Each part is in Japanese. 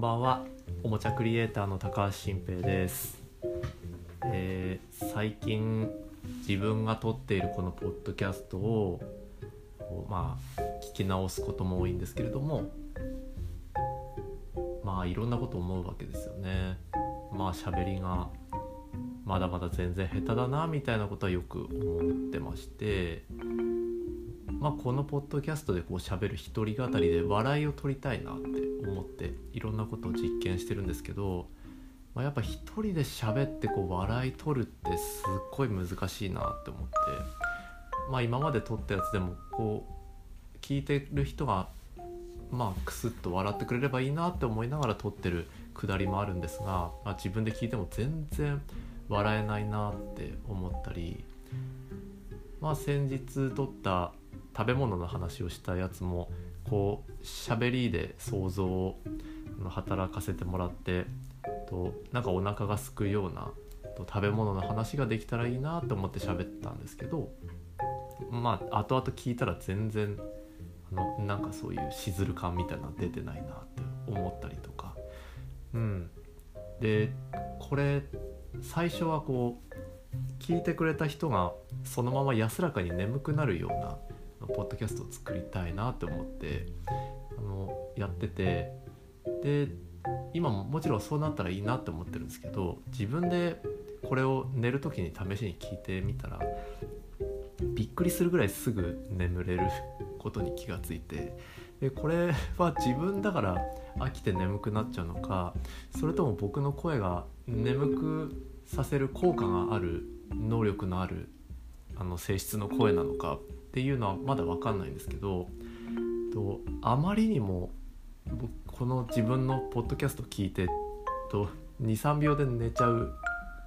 んばんは。おもちゃクリエイターの高橋新平です、えー最近自分が撮っているこのポッドキャストをまあ聞き直すことも多いんですけれどもまあいろんなこと思うわけですよね。まあ喋りがまだまだ全然下手だなみたいなことはよく思ってましてまあ、このポッドキャストでこう喋る一人語りで笑いを取りたいなって思っていろんなことを実験してるんですけど、まあ、やっぱ一人で喋ってこう笑い取るってすっごい難しいなって思って、まあ、今まで撮ったやつでもこう聞いてる人がまあクスッと笑ってくれればいいなって思いながら撮ってるくだりもあるんですが、まあ、自分で聞いても全然笑えないなって思ったりまあ先日撮った食べ物の話をしたやつもこう喋りで想像を働かせてもらってとなんかお腹がすくようなと食べ物の話ができたらいいなと思って喋ったんですけどまあ後々聞いたら全然あのなんかそういうしずる感みたいなの出てないなって思ったりとか。うん。でこれ最初はこう聞いてくれた人がそのまま安らかに眠くなるようなポッドキャストを作りたいなって思ってあのやっててで今ももちろんそうなったらいいなって思ってるんですけど自分でこれを寝る時に試しに聞いてみたらびっくりするぐらいすぐ眠れることに気がついてでこれは自分だから飽きて眠くなっちゃうのかそれとも僕の声が眠くさせる効果がある能力のあるあの性質の声なのかっていうのはまだ分かんないんですけどとあまりにも僕この自分のポッドキャスト聞いて23秒で寝ちゃう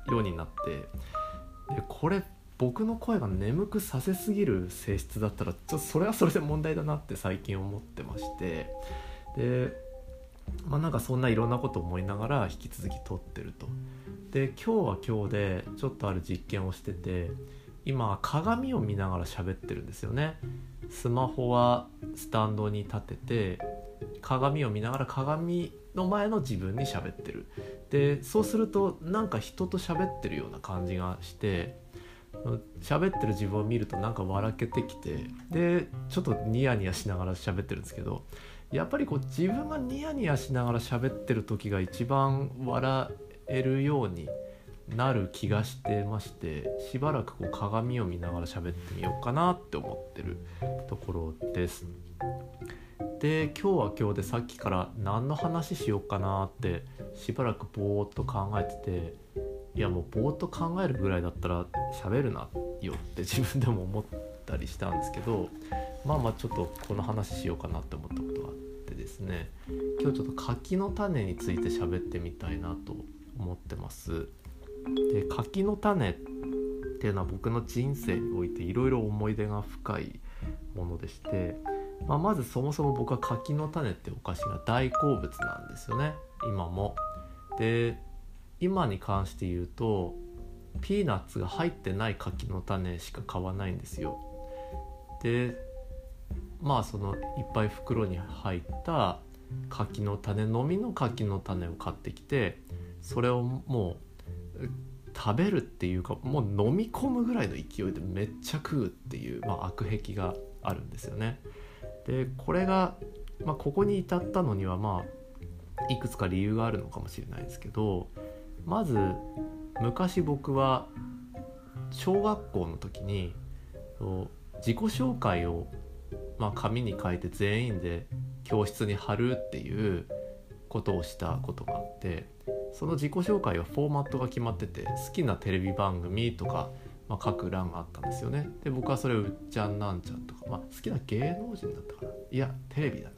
ようになってでこれ僕の声が眠くさせすぎる性質だったらちょっとそれはそれで問題だなって最近思ってましてでまあなんかそんないろんなこと思いながら引き続き撮ってると。で今日は今日でちょっとある実験をしてて今鏡を見ながら喋ってるんですよね。スマホはスタンドに立てて鏡を見ながら鏡の前の自分に喋ってる。でそうするとなんか人と喋ってるような感じがして喋ってる自分を見るとなんか笑けてきてでちょっとニヤニヤしながら喋ってるんですけどやっぱりこう自分がニヤニヤしながら喋ってる時が一番笑えるようになる気がしてましてしばらくこう鏡を見ながら喋ってみようかなって思ってるところです。で今日は今日でさっきから何の話しようかなってしばらくぼーっと考えてていやもうぼーっと考えるぐらいだったら喋るなよって 自分でも思ったりしたんですけどまあまあちょっとこの話しようかなって思ったことがあってですね今日ちょっと柿の種について喋ってみたいなと思ってます。で柿の種っていうのは僕の人生においていろいろ思い出が深いものでして、まあ、まずそもそも僕は柿の種ってお菓子が大好物なんですよね今も。で今に関して言うとピーナッツが入ってない柿の種しか買わないんですよ。でまあそのいっぱい袋に入った柿の種のみの柿の種を買ってきてそれをもう食べるっていうかもう飲み込むぐらいの勢いでめっちゃ食うっていう、まあ、悪癖があるんですよね。でこれが、まあ、ここに至ったのにはまあいくつか理由があるのかもしれないですけどまず昔僕は小学校の時に自己紹介を、まあ、紙に書いて全員で教室に貼るっていうことをしたことがあってその自己紹介はフォーマットが決まってて好きなテレビ番組とか、まあ、書く欄があったんですよね。で僕はそれをうっちゃんなんちゃんとか、まあ、好きな芸能人だったかな。いやテレビだな。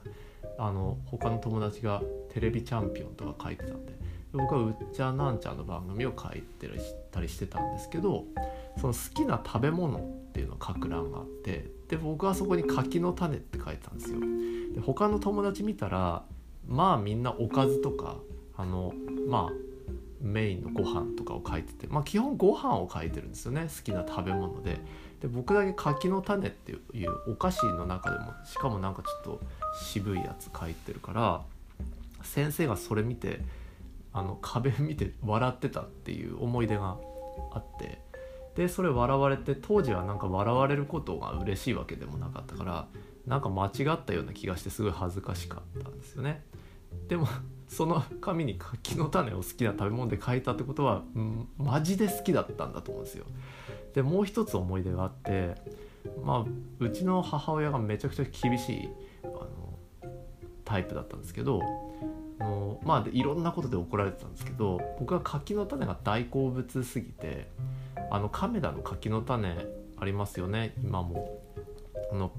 あの他の友達がテレビチャンピオンとか書いてたんで。僕はうっちゃんなんちゃんの番組を書いてたりしてたんですけどその好きな食べ物っていうのを書く欄があってで僕はそこに柿の種って書いてたんですよ。で他の友達見たらまあみんなおかずとかあのまあメインのご飯とかを書いててまあ基本ご飯を書いてるんですよね好きな食べ物でで僕だけ柿の種っていうお菓子の中でもしかもなんかちょっと渋いやつ書いてるから先生がそれ見てあの壁見て笑ってたっていう思い出があってでそれ笑われて当時はなんか笑われることが嬉しいわけでもなかったからなんか間違ったような気がしてすごい恥ずかしかったんですよね。でも その紙に柿の種を好きな食べ物で書いたってことは、うん、マジで好きだったんだと思うんですよ。でもう一つ思い出があってまあうちの母親がめちゃくちゃ厳しいあのタイプだったんですけどのまあいろんなことで怒られてたんですけど僕は柿の種が大好物すぎてあの亀田の柿の種ありますよね今もあの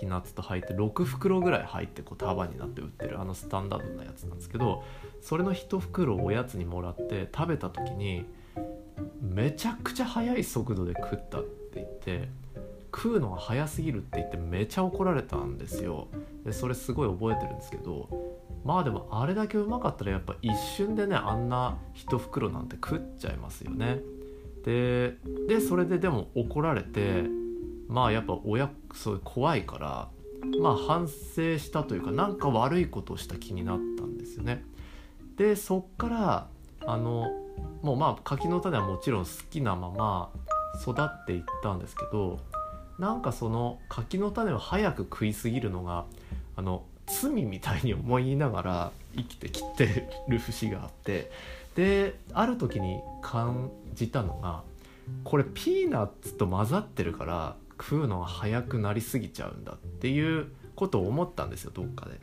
ピーナッツと入って6袋ぐらい入ってこう束になって売ってるあのスタンダードなやつなんですけどそれの1袋をおやつにもらって食べた時にめちゃくちゃ速い速度で食ったって言って食うのが早すぎるって言ってめちゃ怒られたんですよ。でそれすごい覚えてるんですけどまあでもあれだけうまかったらやっぱ一瞬でねあんな1袋なんて食っちゃいますよね。ででそれででも怒られてまあやっぱ親そう怖いからまあ反省したというか何か悪いことをした気になったんですよね。でそっからあのもうまあ柿の種はもちろん好きなまま育っていったんですけどなんかその柿の種を早く食いすぎるのがあの罪みたいに思いながら生きてきてる節があってである時に感じたのがこれピーナッツと混ざってるから食うのが早くなりすぎちゃうんだっていうことを思ったんですよどっかで。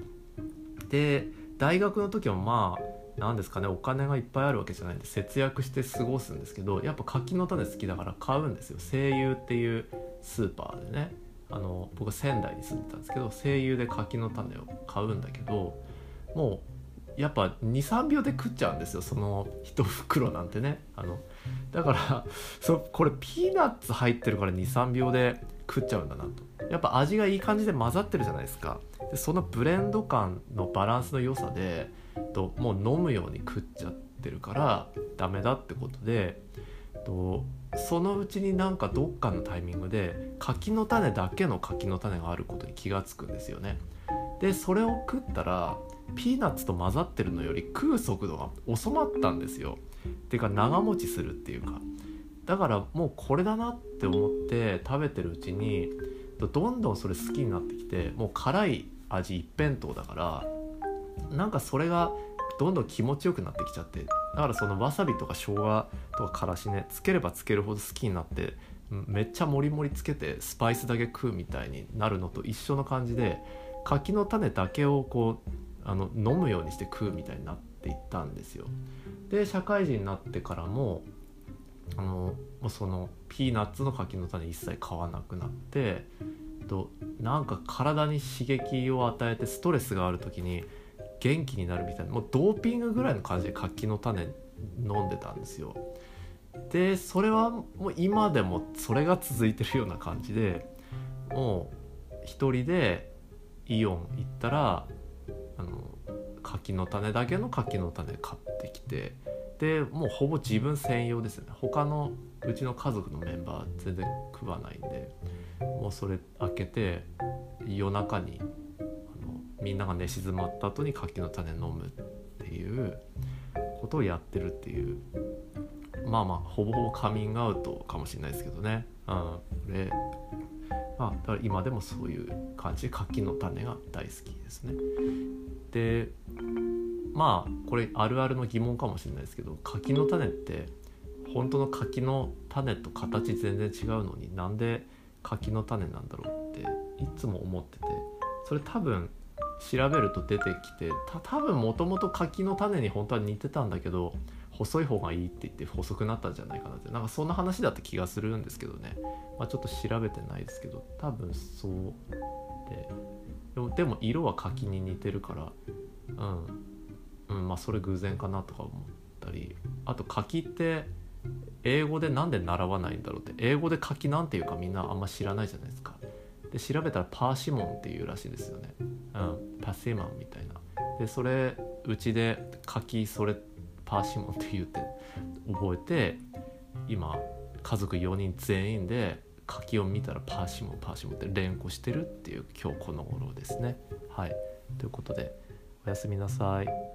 で大学の時もまあ何ですかねお金がいっぱいあるわけじゃないんで節約して過ごすんですけどやっぱ柿の種好きだから買うんですよ声優っていうスーパーでねあの僕仙台に住んでたんですけど声優で柿の種を買うんだけどもうやっぱ23秒で食っちゃうんですよ。その1袋なんてね。あのだからそこれピーナッツ入ってるから23秒で食っちゃうんだなと。やっぱ味がいい感じで混ざってるじゃないですか。でそのブレンド感のバランスの良さでともう飲むように食っちゃってるからダメだってことでとそのうちになんかどっかのタイミングで柿の種だけの柿の種があることに気が付くんですよね。でそれを食ったらピーナッツと混ざってるのより食う速度が収まったんですよ。てか長持ちするっていうかだからもうこれだなって思って食べてるうちにどんどんそれ好きになってきてもう辛い味一辺倒だからなんかそれがどんどん気持ちよくなってきちゃってだからそのわさびとか生姜とかからしねつければつけるほど好きになってめっちゃもりもりつけてスパイスだけ食うみたいになるのと一緒の感じで柿の種だけをこうあの飲むようにして食うみたいになっていったんですよ。で社会人になってからもあのそのピーナッツの柿の種一切買わなくなってとなんか体に刺激を与えてストレスがある時に元気になるみたいなもうドーピングぐらいの感じで柿の種飲んでたんですよでそれはもう今でもそれが続いてるような感じでもう一人でイオン行ったらあの柿の種だけの柿の種買ってきてでもうほぼ自分専用ですよね。他のうちの家族のメンバー全然食わないんでもうそれ開けて夜中にあのみんなが寝静まった後に柿の種飲むっていうことをやってるっていう。まあまあほぼほぼカミングアウトかもしれないですけどね。うん、でまあ、だから今でもそういう感じ柿の種が大好きですね。でまあこれあるあるの疑問かもしれないですけど柿の種って本当の柿の種と形全然違うのになんで柿の種なんだろうっていつも思っててそれ多分調べると出てきてた多分もともと柿の種に本当は似てたんだけど細い方がいいって言って細くなったんじゃないかなってなんかそんな話だった気がするんですけどね、まあ、ちょっと調べてないですけど多分そうででもでも色は柿に似てるからうん、うん、まあそれ偶然かなとか思ったりあと柿って英語でなんで習わないんだろうって英語で柿なんていうかみんなあんま知らないじゃないですか。で調べたらパーシモンっていうらしいですよね、うん、パセマンみたいな。でそれうちで柿それパーシモンって言うて覚えて今家族4人全員で柿を見たらパーシモンパーシモンって連呼してるっていう今日この頃ですねはいということでおやすみなさい。